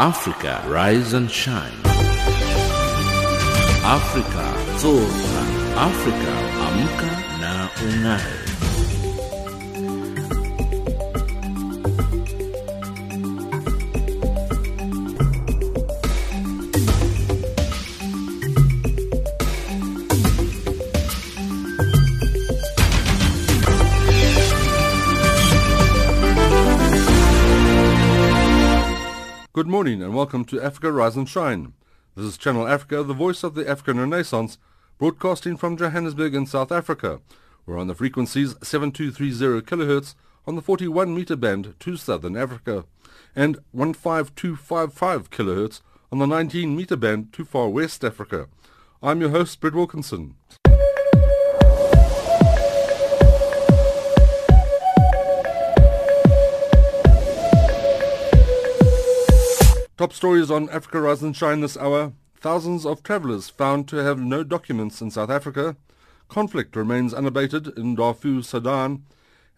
Africa, rise and shine. Africa, Zora. Africa, amka na ungae. Good morning and welcome to Africa Rise and Shine. This is Channel Africa, the voice of the African Renaissance, broadcasting from Johannesburg in South Africa. We're on the frequencies 7230 kHz on the 41 meter band to Southern Africa and 15255 kHz on the 19 meter band to Far West Africa. I'm your host, Brett Wilkinson. Top stories on Africa Rise and Shine this hour. Thousands of travellers found to have no documents in South Africa. Conflict remains unabated in Darfur, Sudan.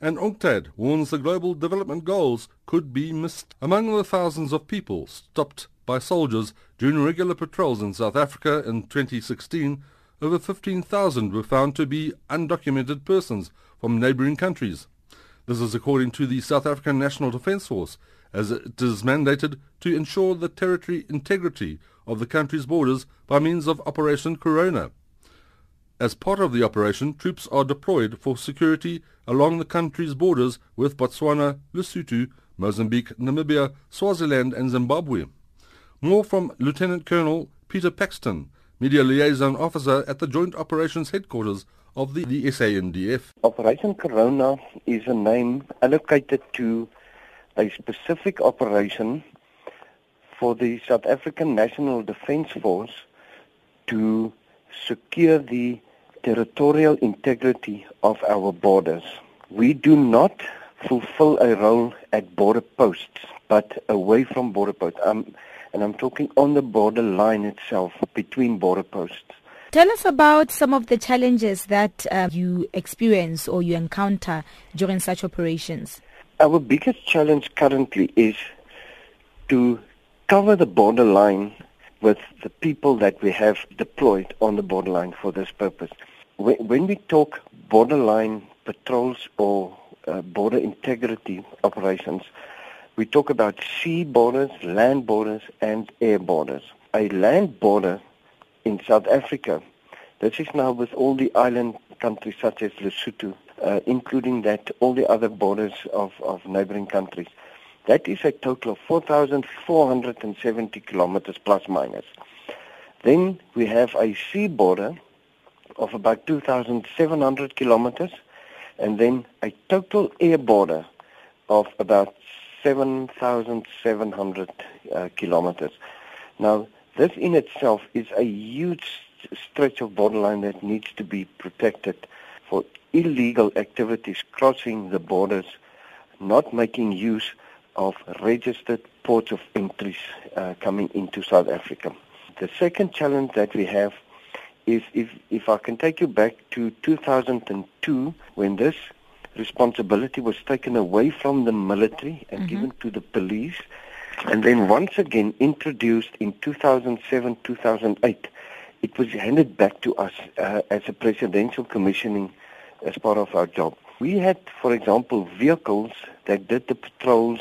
And UNCTAD warns the global development goals could be missed. Among the thousands of people stopped by soldiers during regular patrols in South Africa in 2016, over 15,000 were found to be undocumented persons from neighbouring countries. This is according to the South African National Defence Force, as it is mandated to ensure the territory integrity of the country's borders by means of Operation Corona. As part of the operation, troops are deployed for security along the country's borders with Botswana, Lesotho, Mozambique, Namibia, Swaziland and Zimbabwe. More from Lieutenant Colonel Peter Paxton, Media Liaison Officer at the Joint Operations Headquarters of the, the SANDF. Operation Corona is a name allocated to a specific operation for the South African National Defence Force to secure the territorial integrity of our borders. We do not fulfill a role at border posts, but away from border posts. Um, and I'm talking on the border line itself, between border posts. Tell us about some of the challenges that uh, you experience or you encounter during such operations. Our biggest challenge currently is to cover the borderline with the people that we have deployed on the borderline for this purpose. When we talk borderline patrols or uh, border integrity operations, we talk about sea borders, land borders, and air borders. A land border in South Africa, this is now with all the island countries such as Lesotho, uh, including that all the other borders of, of neighboring countries. That is a total of 4,470 kilometers plus minus. Then we have a sea border of about 2,700 kilometers and then a total air border of about 7,700 uh, kilometers. Now, this in itself is a huge stretch of borderline that needs to be protected for illegal activities crossing the borders, not making use of registered ports of entries uh, coming into South Africa. The second challenge that we have is if, if I can take you back to 2002 when this responsibility was taken away from the military and mm-hmm. given to the police and then once again introduced in 2007-2008 it was handed back to us uh, as a presidential commissioning as part of our job. We had, for example, vehicles that did the patrols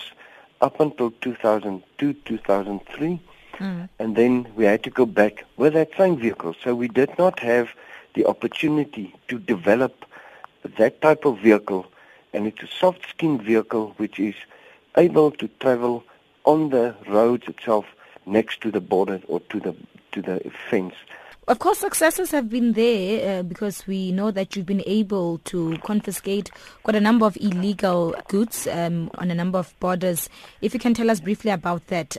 up until 2002, 2003, mm. and then we had to go back with that same vehicle. So we did not have the opportunity to develop that type of vehicle, and it's a soft-skin vehicle which is able to travel on the roads itself next to the border or to the to the fence. Of course, successes have been there uh, because we know that you've been able to confiscate quite a number of illegal goods um, on a number of borders. If you can tell us briefly about that.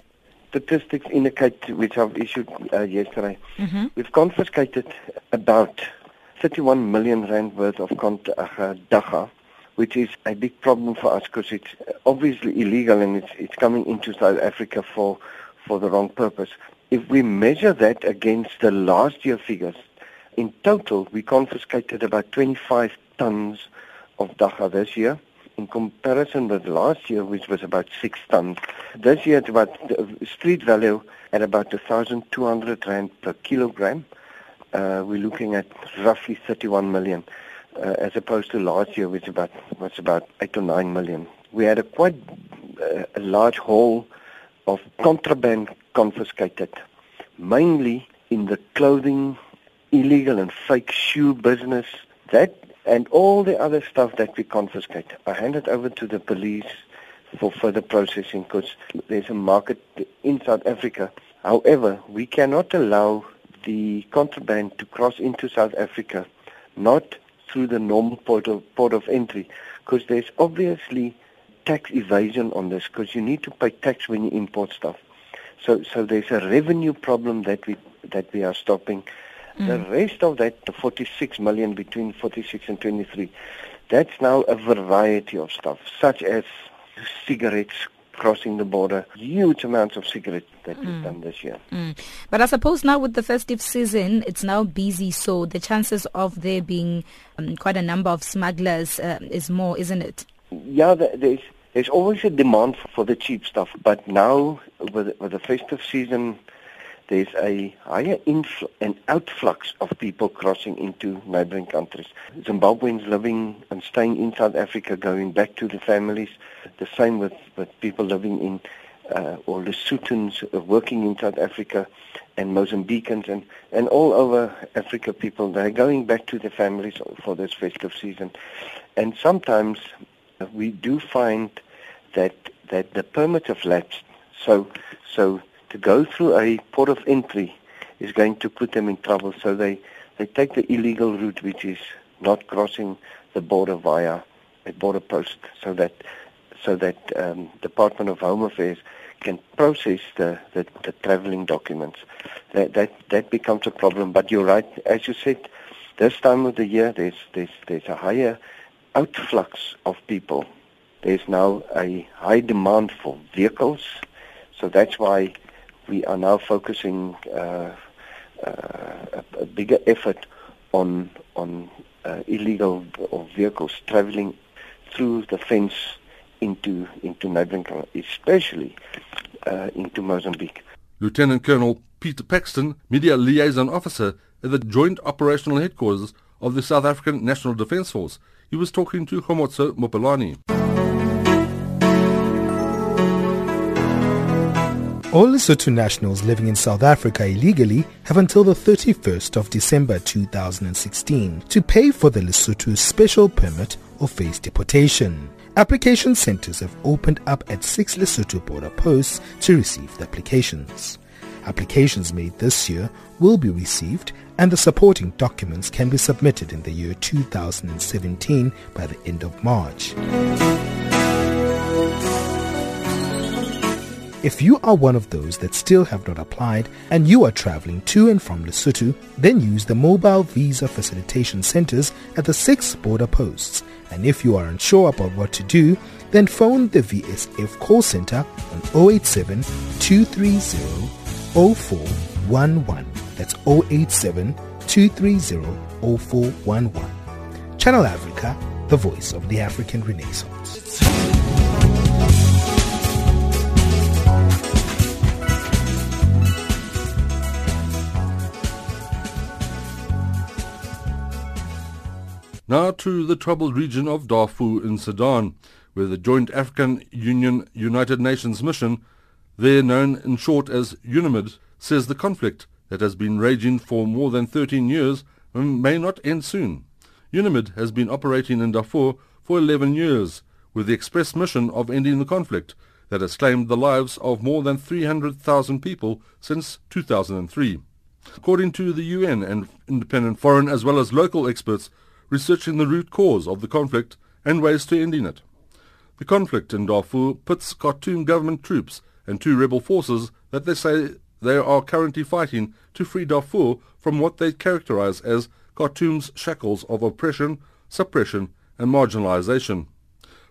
Statistics indicate, which I've issued uh, yesterday, mm-hmm. we've confiscated about 31 million rand worth of cont- uh, which is a big problem for us because it's obviously illegal and it's, it's coming into South Africa for, for the wrong purpose. If we measure that against the last year figures, in total we confiscated about 25 tons of dagga this year, in comparison with last year, which was about six tons. This year, it's about street value at about 1,200 rand per kilogram. Uh, we're looking at roughly 31 million, uh, as opposed to last year, which about was about eight or nine million. We had a quite uh, a large haul of contraband confiscated, mainly in the clothing, illegal and fake shoe business. That and all the other stuff that we confiscate. I hand it over to the police for further processing because there's a market in South Africa. However, we cannot allow the contraband to cross into South Africa, not through the normal port of, port of entry, because there's obviously tax evasion on this, because you need to pay tax when you import stuff. So, so there's a revenue problem that we that we are stopping. Mm. The rest of that, the 46 million between 46 and 23, that's now a variety of stuff, such as cigarettes crossing the border, huge amounts of cigarettes that mm. we've done this year. Mm. But I suppose now with the festive season, it's now busy, so the chances of there being um, quite a number of smugglers uh, is more, isn't it? Yeah, there's there's always a demand for the cheap stuff, but now with, with the festive season there's a higher infl- and outflux of people crossing into neighboring countries. Zimbabweans living and staying in South Africa, going back to the families. The same with, with people living in, uh, or Lesothans working in South Africa, and Mozambicans, and, and all over Africa people. They're going back to their families for this festive season. And sometimes we do find that, that the permits have lapsed. So, so to go through a port of entry is going to put them in trouble. So they, they take the illegal route, which is not crossing the border via a border post, so that so that um, Department of Home Affairs can process the, the, the traveling documents. That, that that becomes a problem. But you're right, as you said, this time of the year there's there's there's a higher outflux of people. There's now a high demand for vehicles, so that's why we are now focusing uh, uh, a, a, bigger effort on on uh, illegal vehicles traveling through the fence into into neighboring especially uh, into Mozambique. Lieutenant Colonel Peter Paxton, Media Liaison Officer at the Joint Operational Headquarters of the South African National Defence Force. He was talking to Homotso Mopelani. All Lesotho nationals living in South Africa illegally have until the 31st of December 2016 to pay for the Lesotho special permit or face deportation. Application centers have opened up at six Lesotho border posts to receive the applications. Applications made this year will be received and the supporting documents can be submitted in the year 2017 by the end of March. If you are one of those that still have not applied and you are traveling to and from Lesotho, then use the mobile visa facilitation centers at the six border posts. And if you are unsure about what to do, then phone the VSF call center on 087 230 0411. That's 087 230 0411. Channel Africa, the voice of the African Renaissance. Now to the troubled region of Darfur in Sudan, where the Joint African Union United Nations mission, there known in short as UNAMID, says the conflict that has been raging for more than 13 years um, may not end soon. UNAMID has been operating in Darfur for 11 years, with the express mission of ending the conflict that has claimed the lives of more than 300,000 people since 2003. According to the UN and independent foreign as well as local experts, researching the root cause of the conflict and ways to ending it. The conflict in Darfur pits Khartoum government troops and two rebel forces that they say they are currently fighting to free Darfur from what they characterize as Khartoum's shackles of oppression, suppression and marginalization.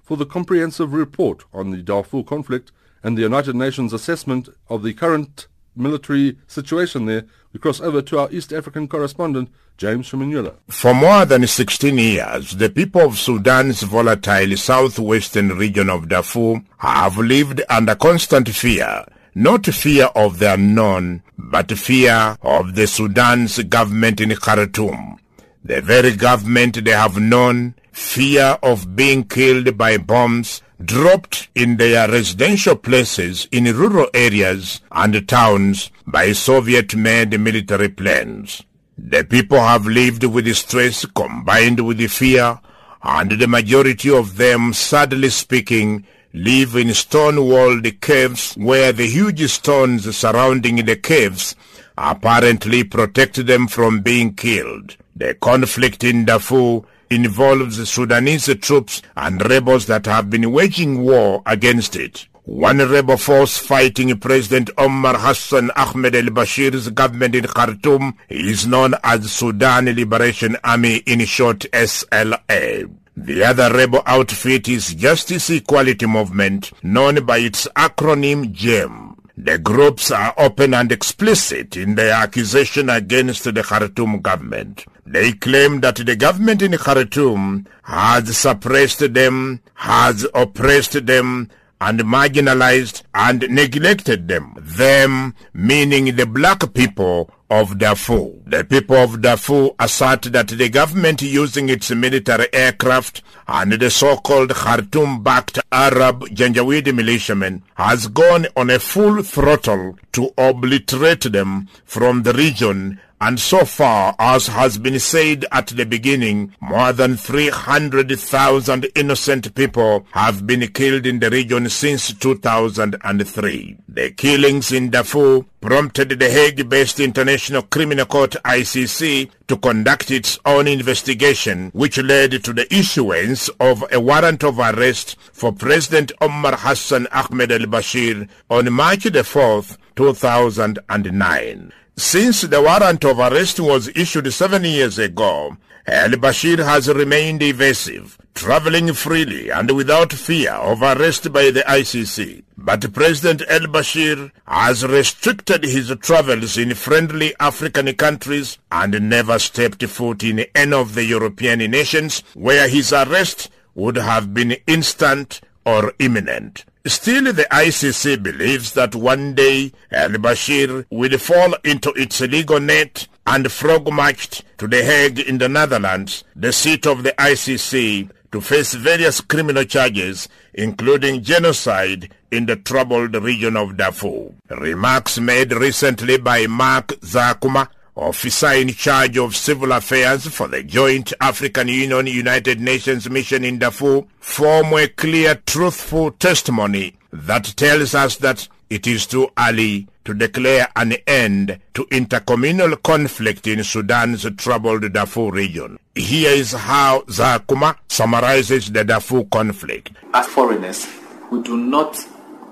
For the comprehensive report on the Darfur conflict and the United Nations assessment of the current military situation there, we cross over to our East African correspondent, James Shimanyula. For more than 16 years, the people of Sudan's volatile southwestern region of Darfur have lived under constant fear not fear of the unknown, but fear of the Sudan's government in Khartoum. The very government they have known, fear of being killed by bombs dropped in their residential places in rural areas and towns by Soviet-made military planes. The people have lived with the stress combined with the fear, and the majority of them, sadly speaking, live in stone-walled caves where the huge stones surrounding the caves apparently protect them from being killed. The conflict in Darfur involves Sudanese troops and rebels that have been waging war against it. One rebel force fighting President Omar Hassan Ahmed al-Bashir's government in Khartoum is known as Sudan Liberation Army in short SLA. The other rebel outfit is Justice Equality Movement, known by its acronym JEM. The groups are open and explicit in their accusation against the Khartoum government. They claim that the government in Khartoum has suppressed them, has oppressed them, and marginalized and neglected them. Them meaning the black people of Darfur. The people of Darfur assert that the government using its military aircraft and the so-called Khartoum-backed Arab Janjaweed militiamen has gone on a full throttle to obliterate them from the region and so far, as has been said at the beginning, more than 300,000 innocent people have been killed in the region since 2003. The killings in Darfur prompted the Hague-based International Criminal Court ICC to conduct its own investigation, which led to the issuance of a warrant of arrest for President Omar Hassan Ahmed al-Bashir on March the 4th, 2009. Since the warrant of arrest was issued seven years ago, al-Bashir has remained evasive, traveling freely and without fear of arrest by the ICC. But President al-Bashir has restricted his travels in friendly African countries and never stepped foot in any of the European nations where his arrest would have been instant or imminent. Still, the ICC believes that one day al-Bashir will fall into its legal net and frog-marched to The Hague in the Netherlands, the seat of the ICC, to face various criminal charges, including genocide in the troubled region of Darfur. Remarks made recently by Mark Zakuma, officer in charge of civil affairs for the joint African Union United Nations mission in Darfur, form a clear, truthful testimony that tells us that it is too early to declare an end to intercommunal conflict in Sudan's troubled Darfur region. Here is how Zakuma summarizes the Darfur conflict. As foreigners, we do not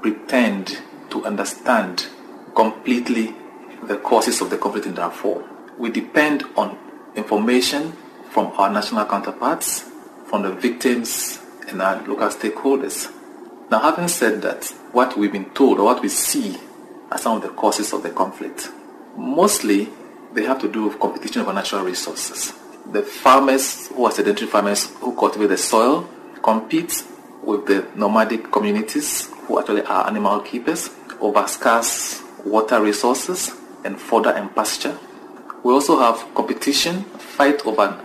pretend to understand completely the causes of the conflict in Darfur. We depend on information from our national counterparts, from the victims and our local stakeholders. Now, having said that, what we've been told or what we see are some of the causes of the conflict. Mostly, they have to do with competition over natural resources. The farmers who are sedentary farmers who cultivate the soil compete with the nomadic communities who actually are animal keepers over scarce water resources and fodder and pasture. We also have competition, fight over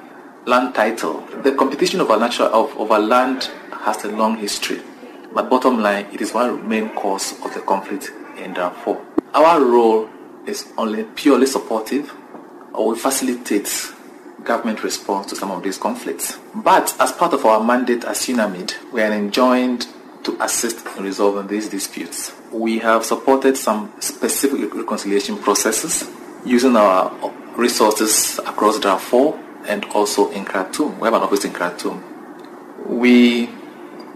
land title. The competition over natural of, over land has a long history, but bottom line, it is one main cause of the conflict in Darfur. Our role is only purely supportive, or we facilitate government response to some of these conflicts. But as part of our mandate as UNAMID, we are enjoined to assist in resolving these disputes. We have supported some specific reconciliation processes using our resources across Darfur and also in Khartoum. We have an office in Khartoum. We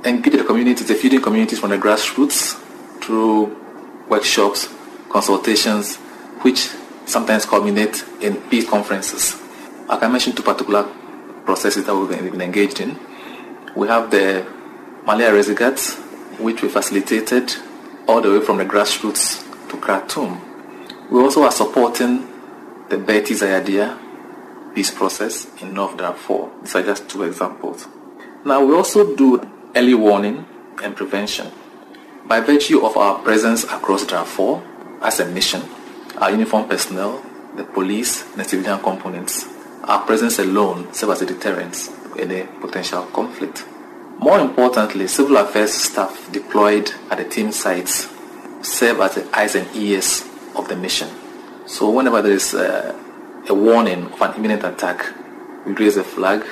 engage the communities, the feeding communities from the grassroots through workshops, consultations, which sometimes culminate in peace conferences. I can mention two particular processes that we've been engaged in. We have the Ma'alia Rizeigats, which we facilitated all the way from the grassroots to Khartoum. We also are supporting the Berti Zayadia peace process in North Darfur. These are just two examples. Now we also do early warning and prevention. By virtue of our presence across Darfur as a mission, our uniformed personnel, the police, and the civilian components, our presence alone serves as a deterrent in a potential conflict. More importantly, civil affairs staff deployed at the team sites serve as the eyes and ears of the mission. So whenever there is a, a warning of an imminent attack, we raise a flag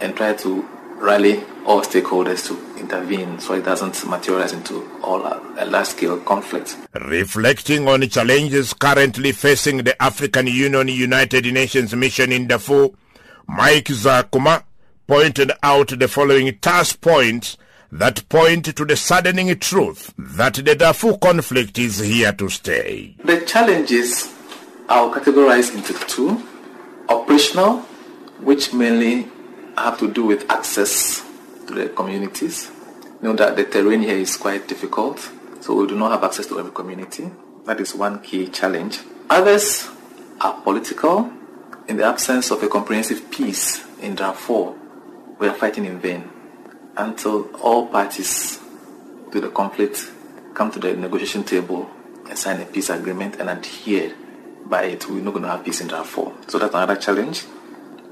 and try to rally all stakeholders to intervene so it doesn't materialize into all a large-scale conflict. Reflecting on challenges currently facing the African Union United Nations mission in Darfur, Mike Zakuma pointed out the following task points that point to the saddening truth that the Darfur conflict is here to stay. The challenges are categorized into two operational, which mainly have to do with access to the communities. You know that the terrain here is quite difficult, so we do not have access to every community. That is one key challenge. Others are political. In the absence of a comprehensive peace in Darfur, we are fighting in vain until all parties to the conflict come to the negotiation table and sign a peace agreement and adhere by it. We're not going to have peace in Darfur. So that's another challenge.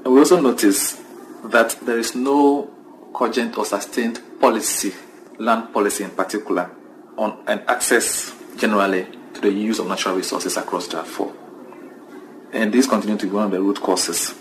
And we also notice that there is no cogent or sustained policy, land policy in particular, on access generally to the use of natural resources across Darfur. And this continues to be one of the root causes.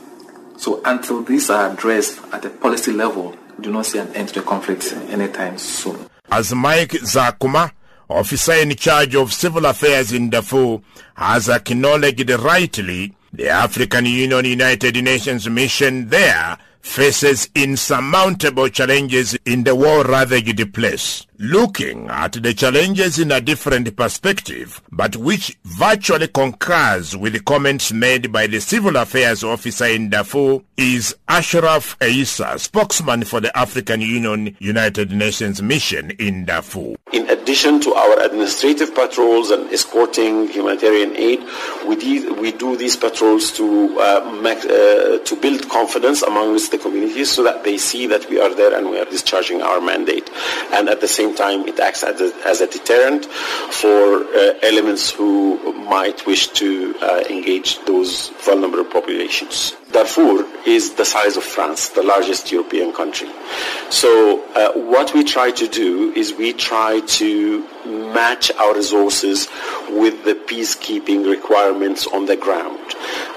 So until these are addressed at a policy level, do not see an end to the conflict anytime soon. As Mike Zakuma, officer in charge of civil affairs in Darfur, has acknowledged rightly the African Union United Nations mission there faces insurmountable challenges in the war-ravaged place. Looking at the challenges in a different perspective, but which virtually concurs with the comments made by the civil affairs officer in Darfur, is Ashraf Eissa, spokesman for the African Union United Nations mission in Darfur. In addition to our administrative patrols and escorting humanitarian aid, we, de- we do these patrols to, uh, make, uh, to build confidence amongst the communities so that they see that we are there and we are discharging our mandate. And at the same time, it acts as a, as a deterrent for uh, elements who might wish to uh, engage those vulnerable populations. Darfur is the size of France, the largest European country. So uh, what we try to do is we try to match our resources with the peacekeeping requirements on the ground,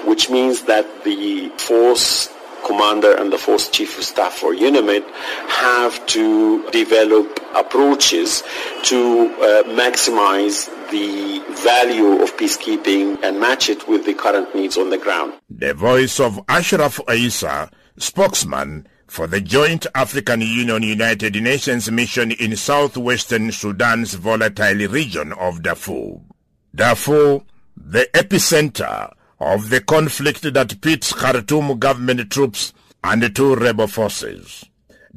which means that the force commander and the force chief of staff for UNAMID have to develop approaches to uh, maximize the value of peacekeeping and match it with the current needs on the ground. The voice of Ashraf Eissa, spokesman for the Joint African Union United Nations mission in southwestern Sudan's volatile region of Darfur. Darfur, the epicenter of the conflict that pits Khartoum government troops and two rebel forces.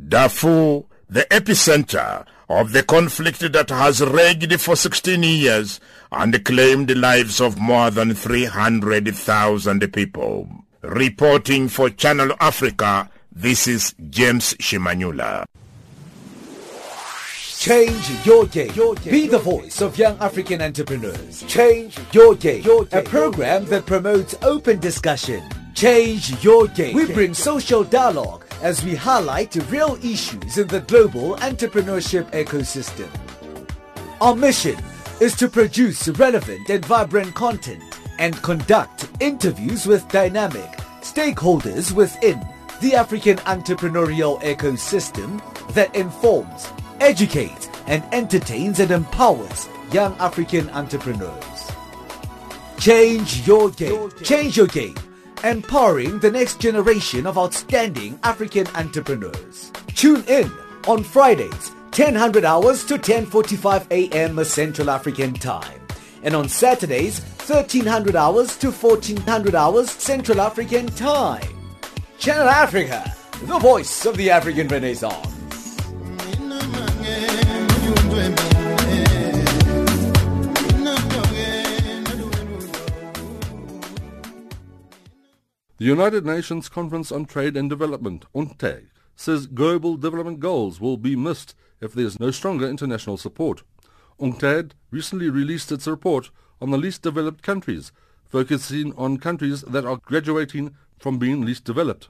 Darfur, the epicenter of the conflict that has raged for 16 years and claimed the lives of more than 300,000 people. Reporting for Channel Africa, this is James Shimanyula. Change your game. Be the voice of young African entrepreneurs. Change your game. A program that promotes open discussion. Change your game. We bring social dialogue as we highlight real issues in the global entrepreneurship ecosystem. Our mission is to produce relevant and vibrant content and conduct interviews with dynamic stakeholders within the African entrepreneurial ecosystem that informs, educates, and entertains and empowers young African entrepreneurs. Change your game. Change your game. Empowering the next generation of outstanding African entrepreneurs. Tune in on Fridays, 1000 hours to 10:45 a.m. Central African Time, and on Saturdays, 1300 hours to 1400 hours Central African Time. Channel Africa, the voice of the African Renaissance. The United Nations Conference on Trade and Development, UNCTAD, says global development goals will be missed if there is no stronger international support. UNCTAD recently released its report on the least developed countries, focusing on countries that are graduating from being least developed.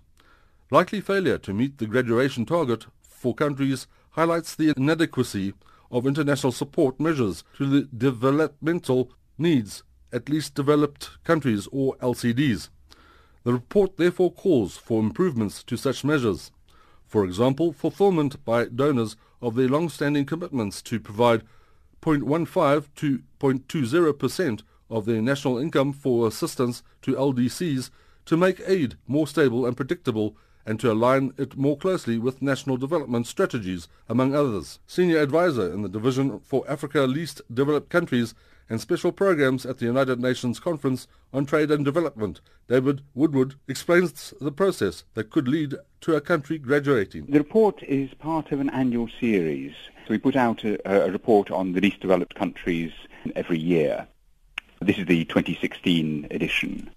Likely failure to meet the graduation target for countries highlights the inadequacy of international support measures to the developmental needs at least developed countries or LDCs. The report therefore calls for improvements to such measures. For example, fulfillment by donors of their long-standing commitments to provide 0.15 to 0.20% of their national income for assistance to LDCs to make aid more stable and predictable and to align it more closely with national development strategies, among others. Senior advisor in the Division for Africa Least Developed Countries and Special Programs at the United Nations Conference on Trade and Development, David Woodward, explains the process that could lead to a country graduating. The report is part of an annual series. So we put out a, a report on the least developed countries every year. This is the 2016 edition.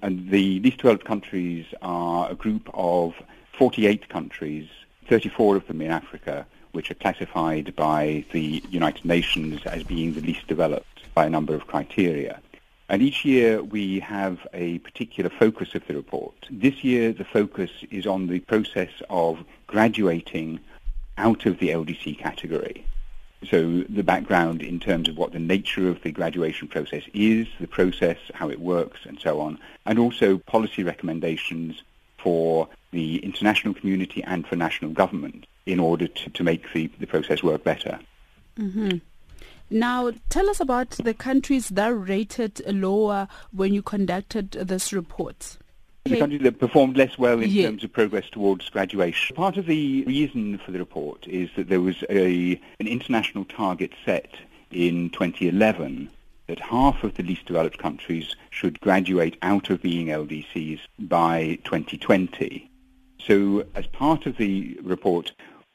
And the least developed countries are a group of 48 countries, 34 of them in Africa, which are classified by the United Nations as being the least developed by a number of criteria. And each year we have a particular focus of the report. This year the focus is on the process of graduating out of the LDC category. So the background in terms of what the nature of the graduation process is, the process, how it works, and so on, and also policy recommendations for the international community and for national government in order to, to make the, the process work better. Mm-hmm. Now, tell us about the countries that rated lower when you conducted this report. The countries that performed less well in yeah. terms of progress towards graduation. Part of the reason for the report is that there was a, an international target set in 2011 that half of the least developed countries should graduate out of being LDCs by 2020. So as part of the report,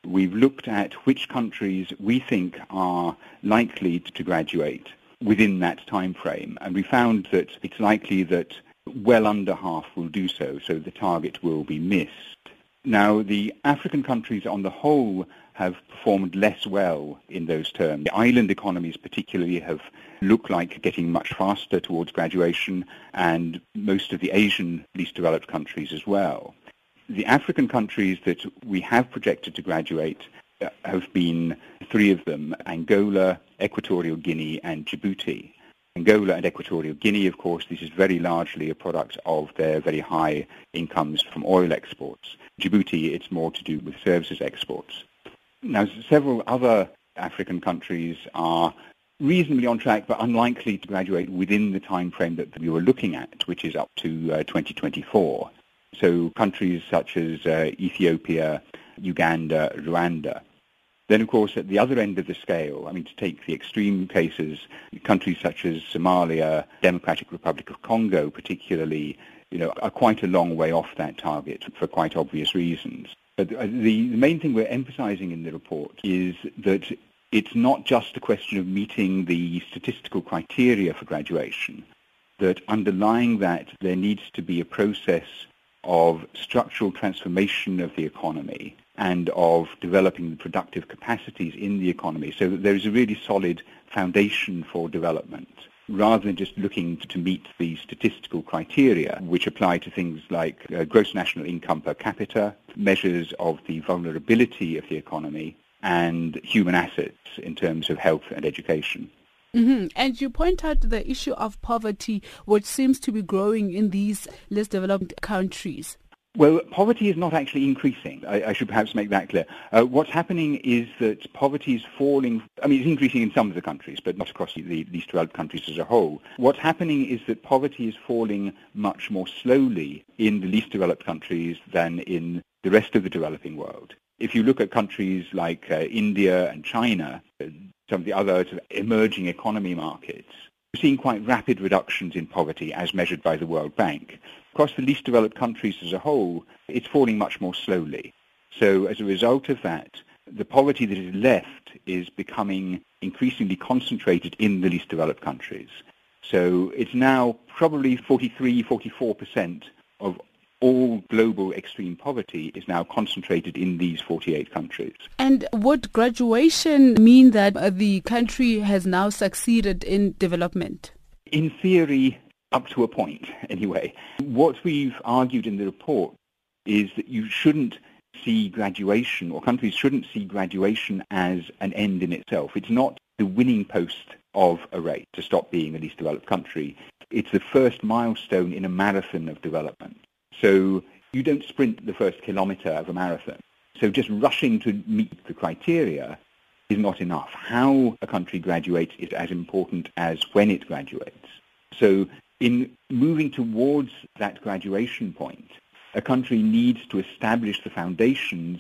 we've looked at which countries we think are likely to graduate within that time frame. And we found that it's likely that well under half will do so, so the target will be missed. Now, the African countries on the whole have performed less well in those terms. The island economies particularly have looked like getting much faster towards graduation, and most of the Asian least developed countries as well. The African countries that we have projected to graduate uh, have been three of them, Angola, Equatorial Guinea, and Djibouti. Angola and Equatorial Guinea, of course, this is very largely a product of their very high incomes from oil exports. Djibouti, it's more to do with services exports. Now, several other African countries are reasonably on track but unlikely to graduate within the time frame that we were looking at, which is up to uh, 2024. So countries such as uh, Ethiopia, Uganda, Rwanda. Then, of course, at the other end of the scale, I mean, to take the extreme cases, countries such as Somalia, Democratic Republic of Congo particularly, you know, are quite a long way off that target for quite obvious reasons. But the, the main thing we're emphasizing in the report is that it's not just a question of meeting the statistical criteria for graduation, that underlying that there needs to be a process of structural transformation of the economy and of developing the productive capacities in the economy so that there is a really solid foundation for development rather than just looking to meet the statistical criteria which apply to things like uh, gross national income per capita, measures of the vulnerability of the economy, and human assets in terms of health and education. Mm-hmm. And you point out the issue of poverty, which seems to be growing in these less developed countries. Well, poverty is not actually increasing. I, I should perhaps make that clear. Uh, what's happening is that poverty is falling. I mean, it's increasing in some of the countries, but not across the, the least developed countries as a whole. What's happening is that poverty is falling much more slowly in the least developed countries than in the rest of the developing world. If you look at countries like uh, India and China, some of the other sort of emerging economy markets, we're seeing quite rapid reductions in poverty as measured by the World Bank across the least developed countries as a whole, it's falling much more slowly. So as a result of that, the poverty that is left is becoming increasingly concentrated in the least developed countries. So it's now probably 43, 44% of all global extreme poverty is now concentrated in these 48 countries. And would graduation mean that uh, the country has now succeeded in development? In theory, up to a point, anyway. What we've argued in the report is that you shouldn't see graduation, or countries shouldn't see graduation as an end in itself. It's not the winning post of a race to stop being a least developed country. It's the first milestone in a marathon of development. So you don't sprint the first kilometre of a marathon. So just rushing to meet the criteria is not enough. How a country graduates is as important as when it graduates. So in moving towards that graduation point, a country needs to establish the foundations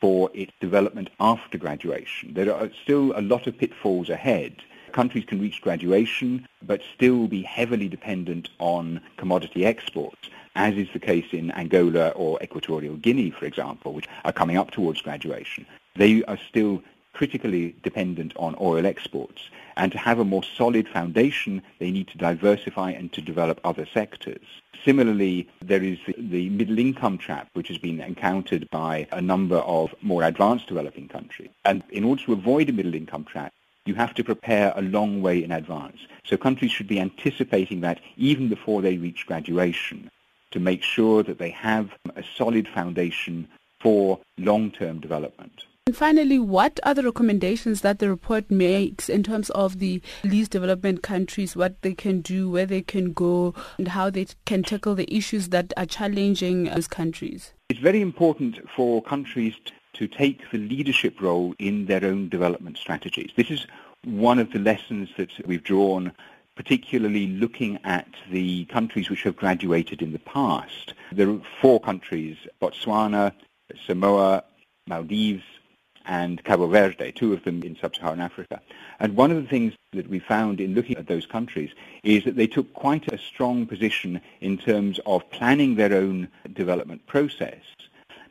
for its development after graduation. There are still a lot of pitfalls ahead. Countries can reach graduation but still be heavily dependent on commodity exports as is the case in Angola or Equatorial Guinea, for example, which are coming up towards graduation. They are still critically dependent on oil exports. And to have a more solid foundation, they need to diversify and to develop other sectors. Similarly, there is the, the middle income trap, which has been encountered by a number of more advanced developing countries. And in order to avoid a middle income trap, you have to prepare a long way in advance. So countries should be anticipating that even before they reach graduation to make sure that they have a solid foundation for long-term development. And finally, what are the recommendations that the report makes in terms of the least development countries, what they can do, where they can go, and how they can tackle the issues that are challenging those countries? It's very important for countries to take the leadership role in their own development strategies. This is one of the lessons that we've drawn particularly looking at the countries which have graduated in the past. There are four countries, Botswana, Samoa, Maldives, and Cabo Verde, two of them in sub-Saharan Africa. And one of the things that we found in looking at those countries is that they took quite a strong position in terms of planning their own development process.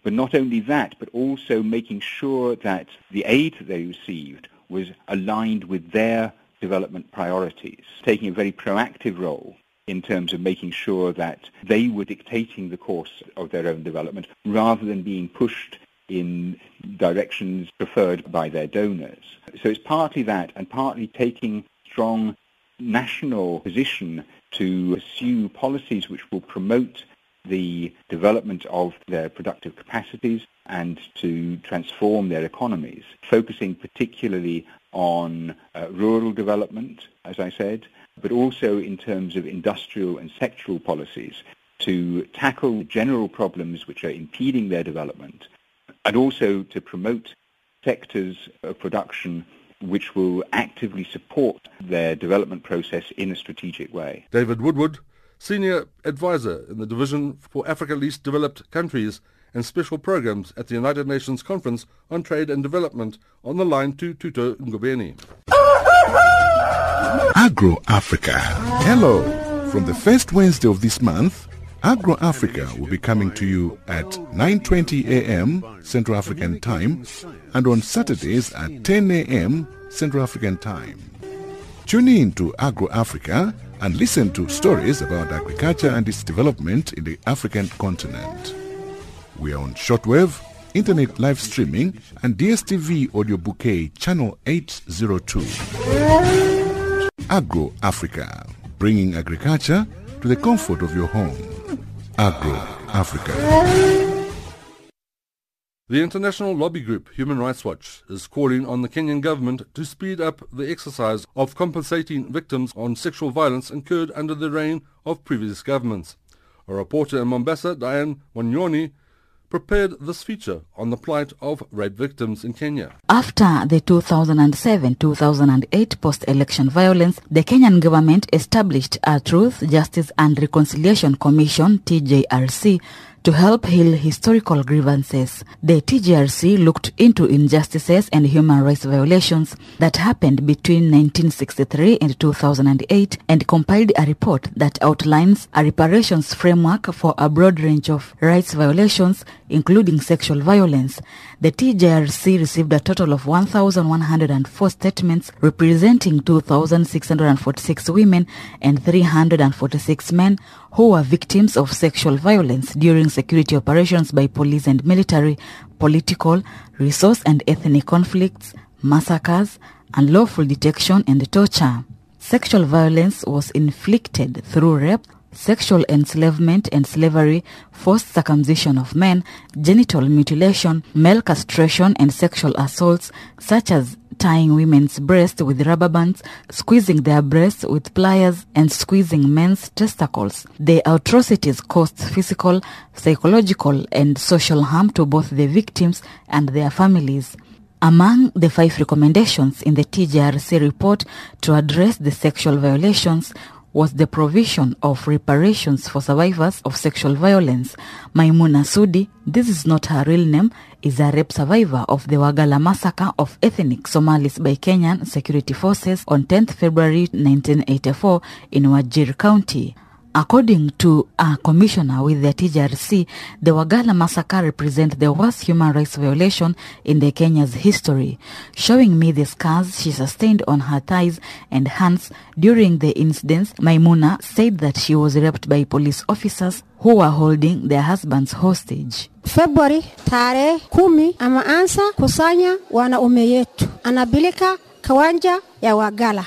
But not only that, but also making sure that the aid that they received was aligned with their development priorities, taking a very proactive role in terms of making sure that they were dictating the course of their own development rather than being pushed in directions preferred by their donors. So it's partly that and partly taking strong national position to pursue policies which will promote the development of their productive capacities and to transform their economies, focusing particularly on uh, rural development, as I said, but also in terms of industrial and sectoral policies to tackle general problems which are impeding their development, and also to promote sectors of production which will actively support their development process in a strategic way. David Woodward, Senior Advisor in the Division for Africa Least Developed Countries and Special Programs at the United Nations Conference on Trade and Development on the line to Tuto Ngobeni. Agro Africa. Hello. From the first Wednesday of this month, Agro Africa will be coming to you at 9:20 a.m. Central African Time and on Saturdays at 10 a.m. Central African Time. Tune in to Agro Africa and listen to stories about agriculture and its development in the African continent. We are on shortwave, internet live streaming, and DSTV audio bouquet channel 802. Agro Africa, bringing agriculture to the comfort of your home. Agro Africa. The international lobby group Human Rights Watch is calling on the Kenyan government to speed up the exercise of compensating victims on sexual violence incurred under the reign of previous governments. A reporter in Mombasa, Diane Wanyoni, prepared this feature on the plight of rape victims in Kenya. After the 2007-2008 post-election violence, the Kenyan government established a Truth, Justice and Reconciliation Commission, TJRC, to help heal historical grievances. The TJRC looked into injustices and human rights violations that happened between 1963 and 2008 and compiled a report that outlines a reparations framework for a broad range of rights violations, including sexual violence. The TJRC received a total of 1,104 statements representing 2,646 women and 346 men who were victims of sexual violence during security operations by police and military, political, resource and ethnic conflicts, massacres, unlawful detection and torture. Sexual violence was inflicted through rape, sexual enslavement and slavery, forced circumcision of men, genital mutilation, male castration and sexual assaults such as tying women's breasts with rubber bands, squeezing their breasts with pliers, and squeezing men's testicles. The atrocities caused physical, psychological, and social harm to both the victims and their families. Among the five recommendations in the TJRC report to address the sexual violations was the provision of reparations for survivors of sexual violence. Maimuna Sudi, this is not her real name, is a rape survivor of the Wagala massacre of ethnic Somalis by Kenyan security forces on 10th February 1984 in Wajir County. According to a commissioner with the TJRC, the Wagala massacre represents the worst human rights violation in the Kenya's history. Showing me the scars she sustained on her thighs and hands during the incidents, Maimuna said that she was raped by police officers who were holding their husbands hostage. Februari tarehe kumi ameanza kusanya wanaume yetu, anabilika kiwanja ya Wagala.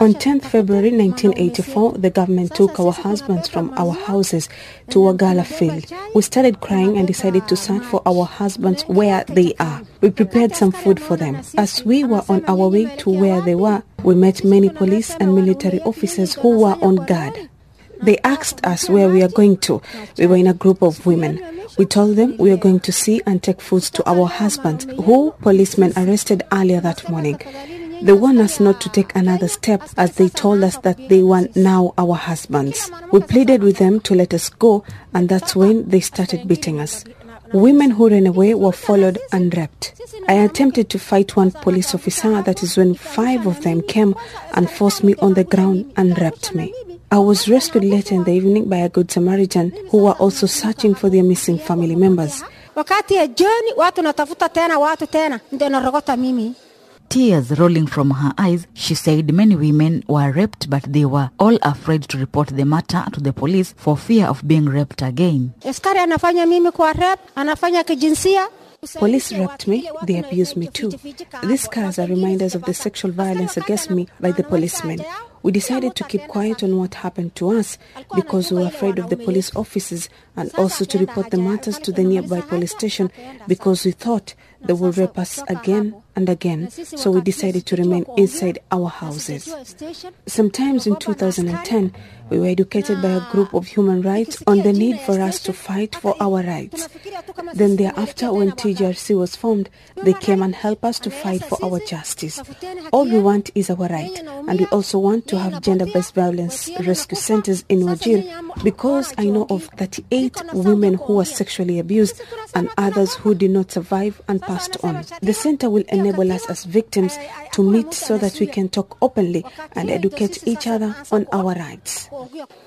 On 10th February 1984, the government took our husbands from our houses to Wagala field. We started crying and decided to search for our husbands where they are. We prepared some food for them. As we were on our way to where they were, we met many police and military officers who were on guard. They asked us where we are going to. We were in a group of women. We told them we are going to see and take food to our husbands, who policemen arrested earlier that morning. They warned us not to take another step as they told us that they were now our husbands. We pleaded with them to let us go and that's when they started beating us. Women who ran away were followed and raped. I attempted to fight one police officer, that is when five of them came and forced me on the ground and raped me. I was rescued later in the evening by a good Samaritan who were also searching for their missing family members. Wakati watu natafuta tena watu tena, mimi. Tears rolling from her eyes, she said many women were raped, but they were all afraid to report the matter to the police for fear of being raped again. Askari anafanya mimi kwa rap, anafanya kijinsia. Police raped me, they abused me too. These scars are reminders of the sexual violence against me by the policemen. We decided to keep quiet on what happened to us because we were afraid of the police officers and also to report the matters to the nearby police station because we thought they would rape us again and again. So we decided to remain inside our houses. Sometimes in 2010, we were educated by a group of human rights on the need for us to fight for our rights. Then thereafter, when TJRC was formed, they came and helped us to fight for our justice. All we want is our right, and we also want to have gender-based violence rescue centers in Wajir because I know of 38 women who were sexually abused and others who did not survive and passed on. The center will enable us as victims to meet so that we can talk openly and educate each other on our rights.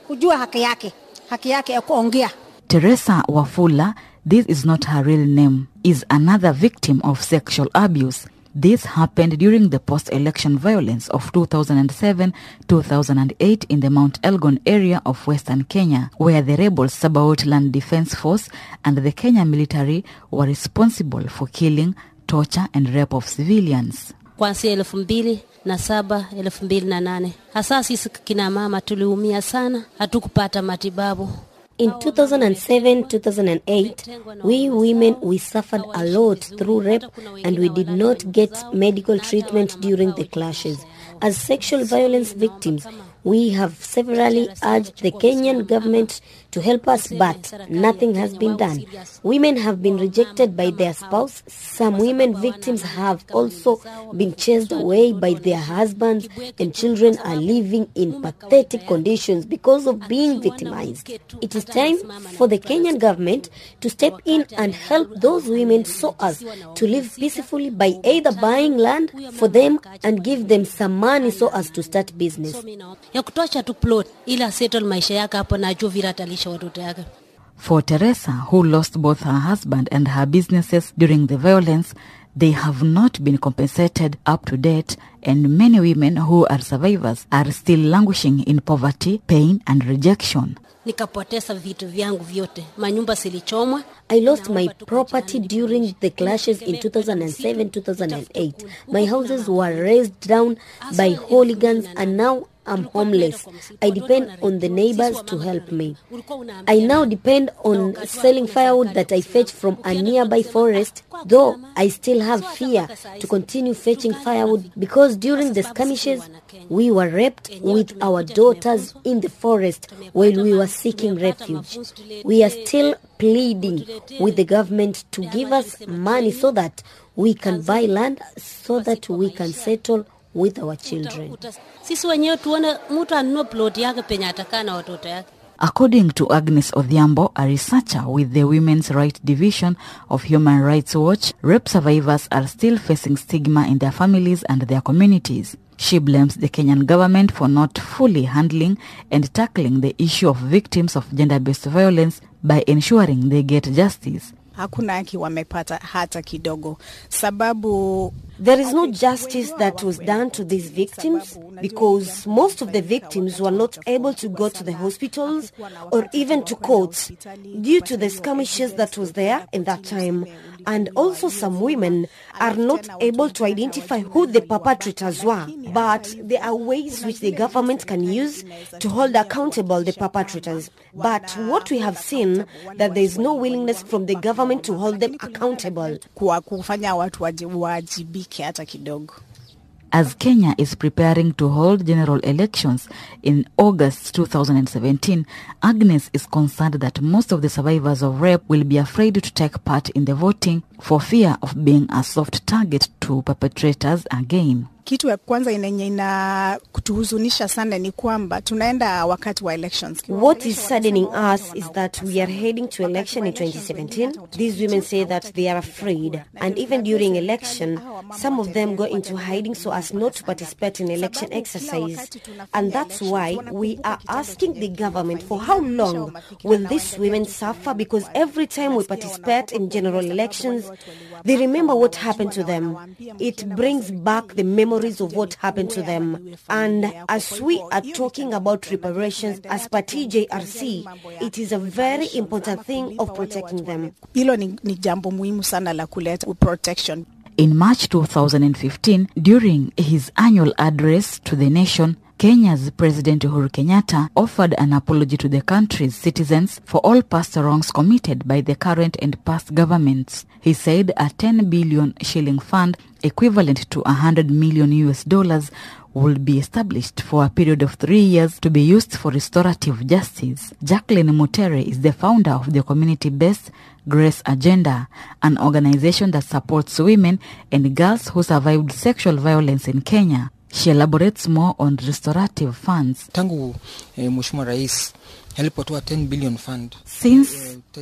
Kujua haki yake, haki yake ya kuongea. Teresa Wafula, this is not her real name, is another victim of sexual abuse. This happened during the post-election violence of 2007-2008 in the Mount Elgon area of western Kenya, where the rebels Sabaot Land Defense Force and the Kenya military were responsible for killing, torture and rape of civilians. Kuanzia elfu mbili na saba elfu mbili na nane hasa sisi kina mama tuliumia sana, hatukupata matibabu. In 2007 2008, we women we suffered a lot through rape and we did not get medical treatment during the clashes. As sexual violence victims, We have severally urged the Kenyan government to help us, but nothing has been done. Women have been rejected by their spouse. Some women victims have also been chased away by their husbands, and children are living in pathetic conditions because of being victimized. It is time for the Kenyan government to step in and help those women so as to live peacefully by either buying land for them and give them some money so as to start business. ya kutosha tu plot ili asettle maisha yake hapo na ajue vile atalisha watoto yake For Teresa, who lost both her husband and her businesses during the violence, they have not been compensated up to date, and many women who are survivors are still languishing in poverty, pain, and rejection. nikapoteza vitu vyangu vyote. Manyumba zilichomwa. I lost my property during the clashes in 2007-2008. My houses were razed down by hooligans and now I'm homeless. I depend on the neighbors to help me. I now depend on selling firewood that I fetch from a nearby forest, though I still have fear to continue fetching firewood because during the skirmishes we were raped with our daughters in the forest while we were seeking refuge. We are still pleading with the government to give us money so that we can buy land so that we can settle with our children. sisi wenyewe tuone mtu anunue plot yake penye atakaa na watoto yake According to Agnes Odhiambo, a researcher with the Women's Rights Division of Human Rights Watch, rape survivors are still facing stigma in their families and their communities. She blames the Kenyan government for not fully handling and tackling the issue of victims of gender-based violence by ensuring they get justice. Hakuna haki wamepata hata kidogo, sababu There is no justice that was done to these victims because most of the victims were not able to go to the hospitals or even to courts due to the skirmishes that was there in that time. And also some women are not able to identify who the perpetrators were. But there are ways which the government can use to hold accountable the perpetrators. But what we have seen that there is no willingness from the government to hold them accountable. kwa kufanya watu waajibike hata kidogo. As Kenya is preparing to hold general elections in August 2017, Agnes is concerned that most of the survivors of rape will be afraid to take part in the voting for fear of being a soft target to perpetrators again. Kitu ya kwanza yenye ina kutuhuzunisha sana ni kwamba tunaenda wakati wa elections. What is saddening us is that we are heading to election in 2017. These women say that they are afraid, and even during election, some of them go into hiding so as not to participate in election exercise. And that's why we are asking the government for how long will these women suffer because every time we participate in general elections, they remember what happened to them. It brings back the memories of what happened to them. And as we are talking about reparations as per TJRC, it is a very important thing of protecting them. Hilo ni, ni jambo muhimu sana la kuleta protection. In March 2015, during his annual address to the nation, Kenya's President Uhuru Kenyatta offered an apology to the country's citizens for all past wrongs committed by the current and past governments. He said a 10 billion shilling fund equivalent to 100 million US dollars will be established for a period of three years to be used for restorative justice. Jacqueline Mutere is the founder of the community-based Grace Agenda, an organization that supports women and girls who survived sexual violence in Kenya. She elaborates more on restorative funds. tangu eh, mheshimiwa rais alipotoa 10 billion fund Since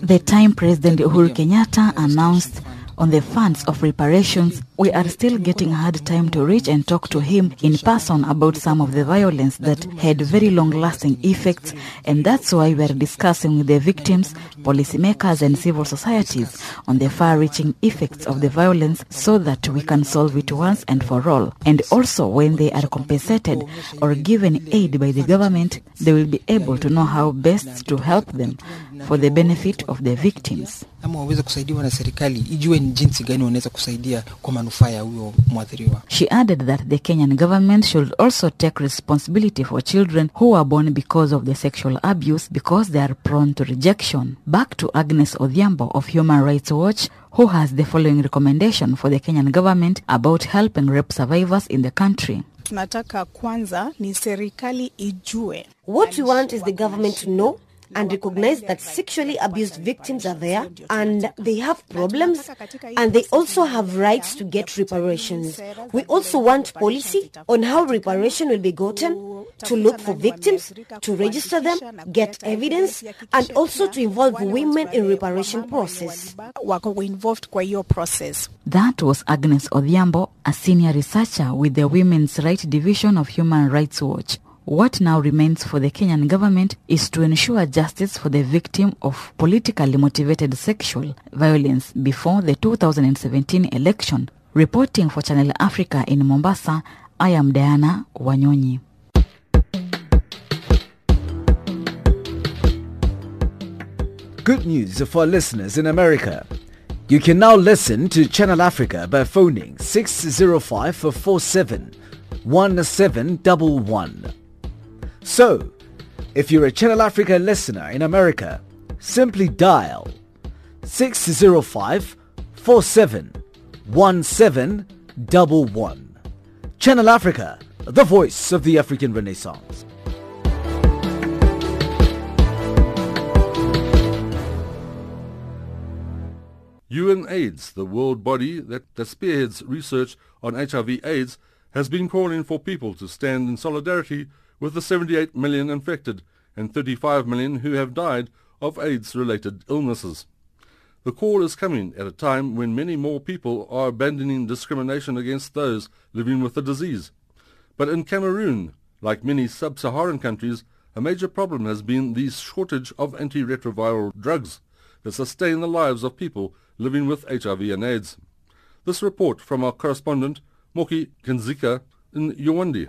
the time President Uhuru Kenyatta announced on the funds of reparations, we are still getting hard time to reach and talk to him in person about some of the violence that had very long lasting effects and that's why we are discussing with the victims, policymakers and civil societies on the far reaching effects of the violence so that we can solve it once and for all. And also when they are compensated or given aid by the government, they will be able to know how best to help them for the benefit of the victims. Ama waweze kusaidiwa na serikali ijue ni jinsi gani wanaweza kusaidia kwa manufaa ya huyo mwathiriwa She added that the Kenyan government should also take responsibility for children who are born because of the sexual abuse because they are prone to rejection. Back to Agnes Odhiambo of Human Rights Watch, who has the following recommendation for the Kenyan government about helping rape survivors in the country. Tunataka kwanza ni serikali ijue. What we want is the government to know and recognize that sexually abused victims are there and they have problems and they also have rights to get reparations. We also want policy on how reparation will be gotten, to look for victims, to register them, get evidence and also to involve women in reparation process. Wako involved kwa hiyo process. That was Agnes Odhiambo, a senior researcher with the Women's Rights Division of Human Rights Watch. What now remains for the Kenyan government is to ensure justice for the victim of politically motivated sexual violence before the 2017 election. Reporting for Channel Africa in Mombasa, I am Diana Wanyonyi. Good news for listeners in America. You can now listen to Channel Africa by phoning 605 47 1711. So, if you're a Channel Africa listener in America, simply dial 605 47 1711. Channel Africa, the voice of the African Renaissance. UNAIDS, the world body that, that spearheads research on HIV AIDS, has been calling for people to stand in solidarity with the 78 million infected and 35 million who have died of AIDS-related illnesses. The call is coming at a time when many more people are abandoning discrimination against those living with the disease. But in Cameroon, like many sub-Saharan countries, a major problem has been the shortage of antiretroviral drugs that sustain the lives of people living with HIV and AIDS. This report from our correspondent, Moki Kindzeka, in Yaoundé.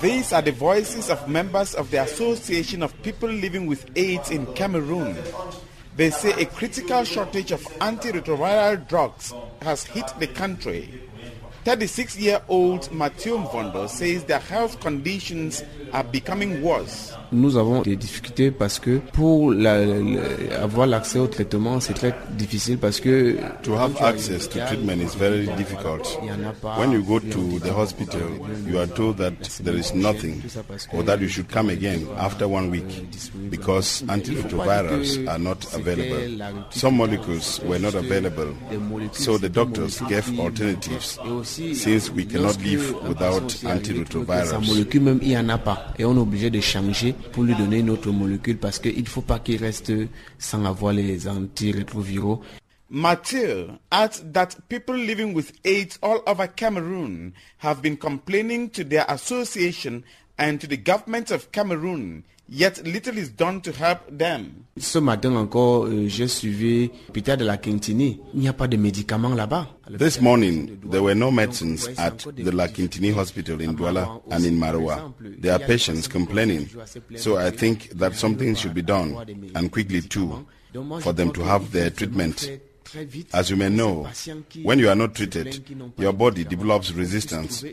These are the voices of members of the Association of People Living with AIDS in Cameroon. They say a critical shortage of antiretroviral drugs has hit the country. 36-year-old Mathieu Mvondo says their health conditions are becoming worse. Nous avons des difficultés parce que pour la, la, avoir l'accès au traitement, c'est très difficile parce que to have access to treatment is very difficult. When you go to the hospital, you are told that there is nothing or that you should come again after one week because antiretrovirals are not available. Some molecules were not available, so the doctors gave alternatives since we cannot live without antiretrovirals. et on est obligé de changer pour lui donner molécule parce qu'il ne faut pas qu'il reste sans avoir les antirétroviraux. Adds that people living with AIDS all over Cameroon have been complaining to their association and to the government of Cameroon, yet little is done to help them. Ce matin encore, euh, j'ai suivi l'hôpital de Laquintinie. Il n'y a pas de médicaments là-bas. This morning, there were no medicines at the Laquintinie Hospital in Douala and in Maroua. There are patients complaining. So I think that something should be done, and quickly too, for them to have their treatment. As you may know, when you are not treated, your body develops resistance,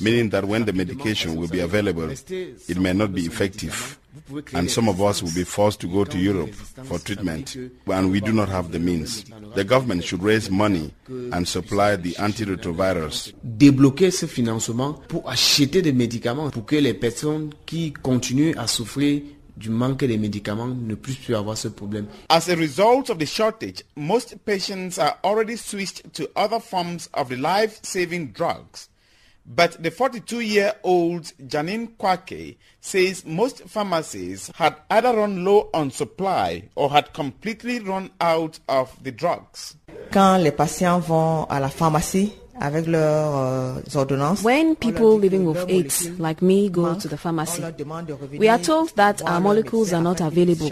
meaning that when the medication will be available, it may not be effective. And some of us will be forced to go to Europe for treatment, and we do not have the means. The government should raise money and supply the antiretrovirals. Débloquer ce financement pour acheter des médicaments pour que les personnes qui continuent à souffrir du manque de médicaments ne puissent plus avoir ce problème. As a result of the shortage, most patients are already switched to other forms of the life-saving drugs. But the 42-year-old Janine Kwake says most pharmacies had either run low on supply or had completely run out of the drugs. Quand les patients vont à la pharmacie avec leurs euh, When people living with AIDS, like me, go to the pharmacy, we are told that our molecules are not available.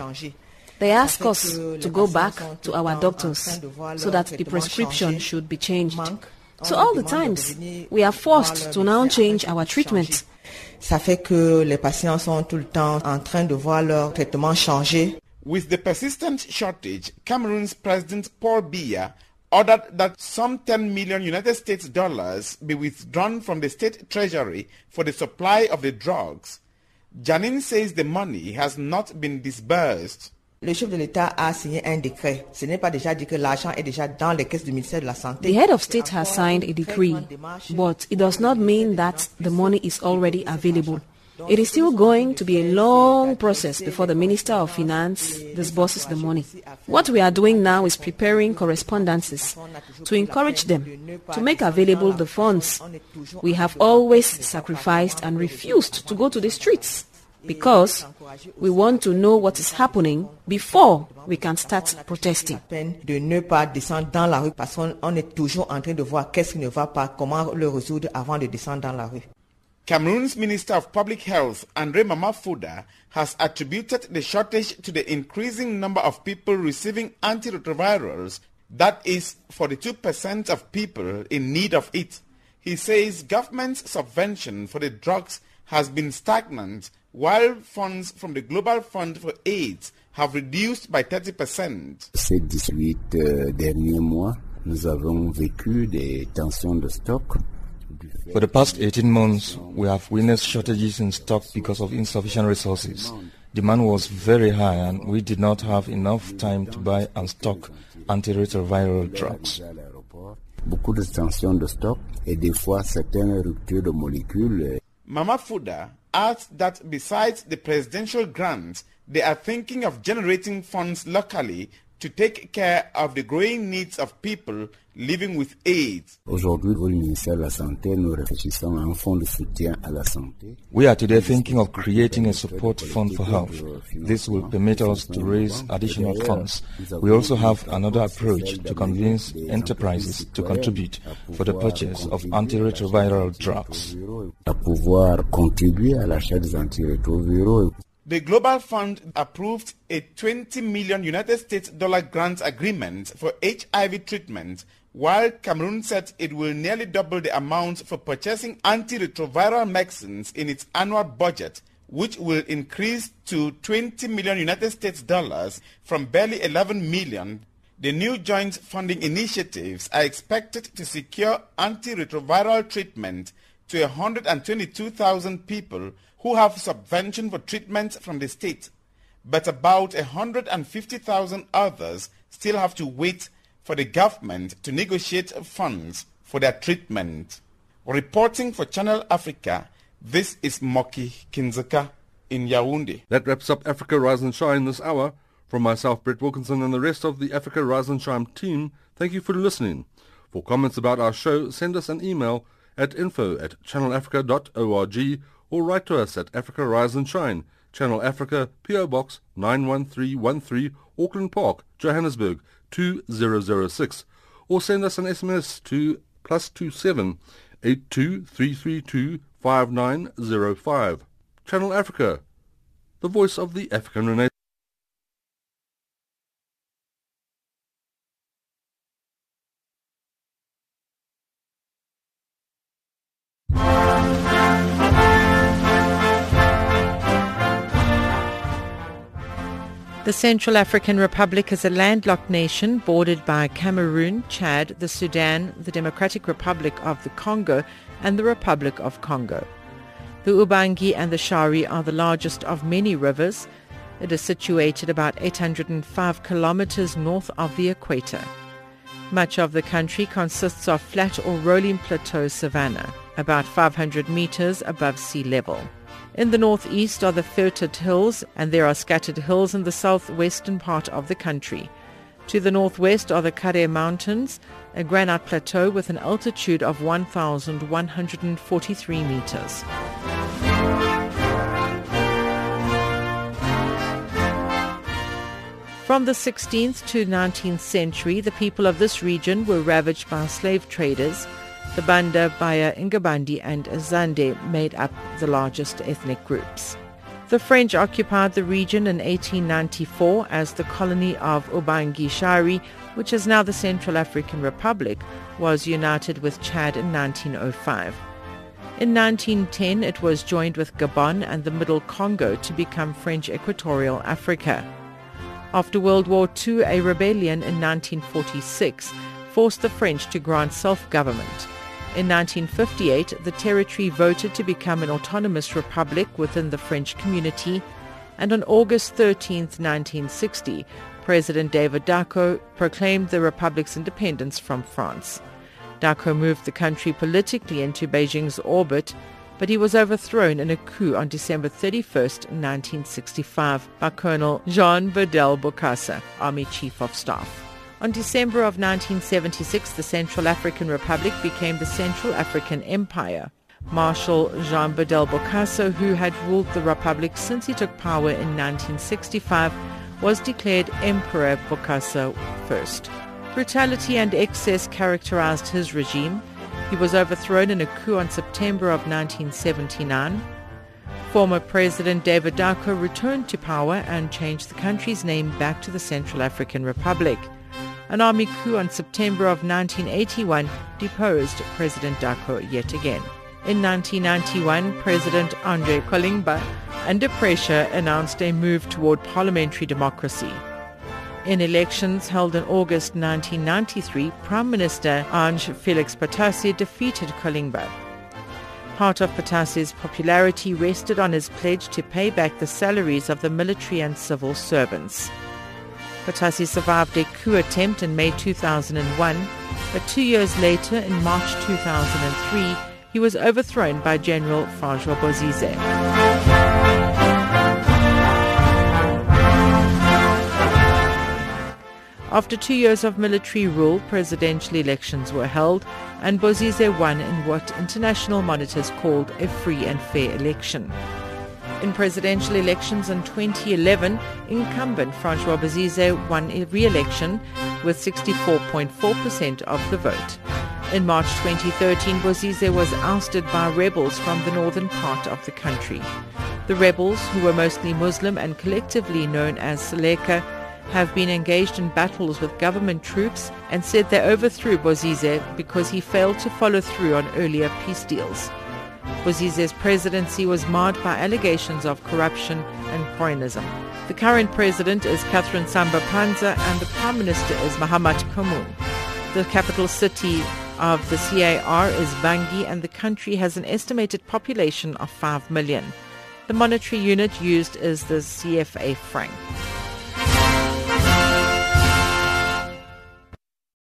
They ask us to go back to our doctors so that the prescription should be changed. So all the times, we are forced to now change our treatment. ça fait que les patients sont tout le temps en train de voir leur traitement changer. With the persistent shortage, Cameroon's President Paul Biya ordered that some 10 million United States dollars be withdrawn from the state treasury for the supply of the drugs. Janine says the money has not been disbursed. Le chef de l'État a signé un décret. Ce n'est pas déjà dit que l'argent est déjà dans les caisses du ministère de la Santé. The head of state has signed a decree, but it does not mean that the money is already available. It is still going to be a long process before the Minister of Finance disburses the money. What we are doing now is preparing correspondences to encourage them to make available the funds. We have always sacrificed and refused to go to the streets because we want to know what is happening before we can start protesting. De ne pas descendre dans la rue parce qu'on est toujours en train de voir qu'est-ce qui ne va pas, comment le résoudre avant de descendre dans la rue. Cameroon's Minister of Public Health, Andre Mama Fouda, has attributed the shortage to the increasing number of people receiving antiretrovirals, that is, 42% of people in need of it. He says government's subvention for the drugs has been stagnant, while funds from the Global Fund for AIDS have reduced by 30%. Ces 18 euh, derniers mois, nous avons vécu des tensions de stock for the past 18 months, we have witnessed shortages in stock because of insufficient resources. Demand was very high and we did not have enough time to buy and stock antiretroviral drugs. Beaucoup de tensions de stock et des fois certaines ruptures de molécules. Euh, Mama Fouda adds that besides the presidential grants, they are thinking of generating funds locally to take care of the growing needs of people living with AIDS. Aujourd'hui, au ministère de la Santé, nous réfléchissons à un fonds de soutien à la santé. We are today thinking of creating a support fund for health. This will permit us to raise additional funds. We also have another approach to convince enterprises to contribute for the purchase of antiretroviral drugs. The Global Fund approved a 20 million United States dollar grant agreement for HIV treatment, while Cameroon said it will nearly double the amount for purchasing antiretroviral medicines in its annual budget, which will increase to 20 million United States dollars from barely 11 million. The new joint funding initiatives are expected to secure antiretroviral treatment to 122,000 people who have subvention for treatment from the state, but about 150,000 others still have to wait for the government to negotiate funds for their treatment. Reporting for Channel Africa, this is Moki Kindzeka in Yaoundé. That wraps up Africa Rise and Shine this hour. From myself, Brett Wilkinson, and the rest of the Africa Rise and Shine team, thank you for listening. For comments about our show, send us an email at info at channelafrica.org or write to us at Africa Rise and Shine, Channel Africa, PO Box 91313, Auckland Park, Johannesburg 2006, or send us an SMS to plus two seven eight two three three two five nine zero five. Channel Africa, the voice of the African Renaissance. The Central African Republic is a landlocked nation bordered by Cameroon, Chad, the Sudan, the Democratic Republic of the Congo, and the Republic of Congo. The Ubangi and the Shari are the largest of many rivers. It is situated about 805 kilometers north of the equator. Much of the country consists of flat or rolling plateau savanna, about 500 meters above sea level. In the northeast are the Fertit Hills, and there are scattered hills in the southwestern part of the country. To the northwest are the Karre Mountains, a granite plateau with an altitude of 1,143 meters. From the 16th to 19th century, the people of this region were ravaged by slave traders the Banda, Baya, Ngbandi and Azande made up the largest ethnic groups. The French occupied the region in 1894 as the colony of Ubangi Shari, which is now the Central African Republic, was united with Chad in 1905. In 1910 it was joined with Gabon and the Middle Congo to become French Equatorial Africa. After World War II, a rebellion in 1946 forced the French to grant self-government. In 1958, the territory voted to become an autonomous republic within the French community. and on August 13, 1960, President David Dacko proclaimed the republic's independence from France. Dacko moved the country politically into Beijing's orbit, but he was overthrown in a coup on December 31, 1965, by Colonel Jean Bedel Bokassa, Army Chief of Staff. On December of 1976, the Central African Republic became the Central African Empire. Marshal Jean Bedel Bokassa, who had ruled the republic since he took power in 1965, was declared Emperor Bokassa I. Brutality and excess characterized his regime. He was overthrown in a coup on September of 1979. Former President David Dacko returned to power and changed the country's name back to the Central African Republic. An army coup on September of 1981 deposed President Dacko yet again. In 1991, President Andre Kolingba, under pressure, announced a move toward parliamentary democracy. In elections held in August 1993, Prime Minister Ange Felix Patasse defeated Kolingba. Part of Patasse's popularity rested on his pledge to pay back the salaries of the military and civil servants. Patasse survived a coup attempt in May 2001, but two years later, in March 2003, he was overthrown by General Francois Bozize. After two years of military rule, presidential elections were held, and Bozize won in what international monitors called a free and fair election. In presidential elections in 2011, incumbent Francois Bozize won a re-election with 64.4% of the vote. In March 2013, Bozize was ousted by rebels from the northern part of the country. The rebels, who were mostly Muslim and collectively known as Seleka, have been engaged in battles with government troops and said they overthrew Bozize because he failed to follow through on earlier peace deals. Bozize's presidency was marred by allegations of corruption and cronyism. The current president is Catherine Samba Panza and the prime minister is Mahamat Kamoun. The capital city of the CAR is Bangui and the country has an estimated population of 5 million. The monetary unit used is the CFA franc.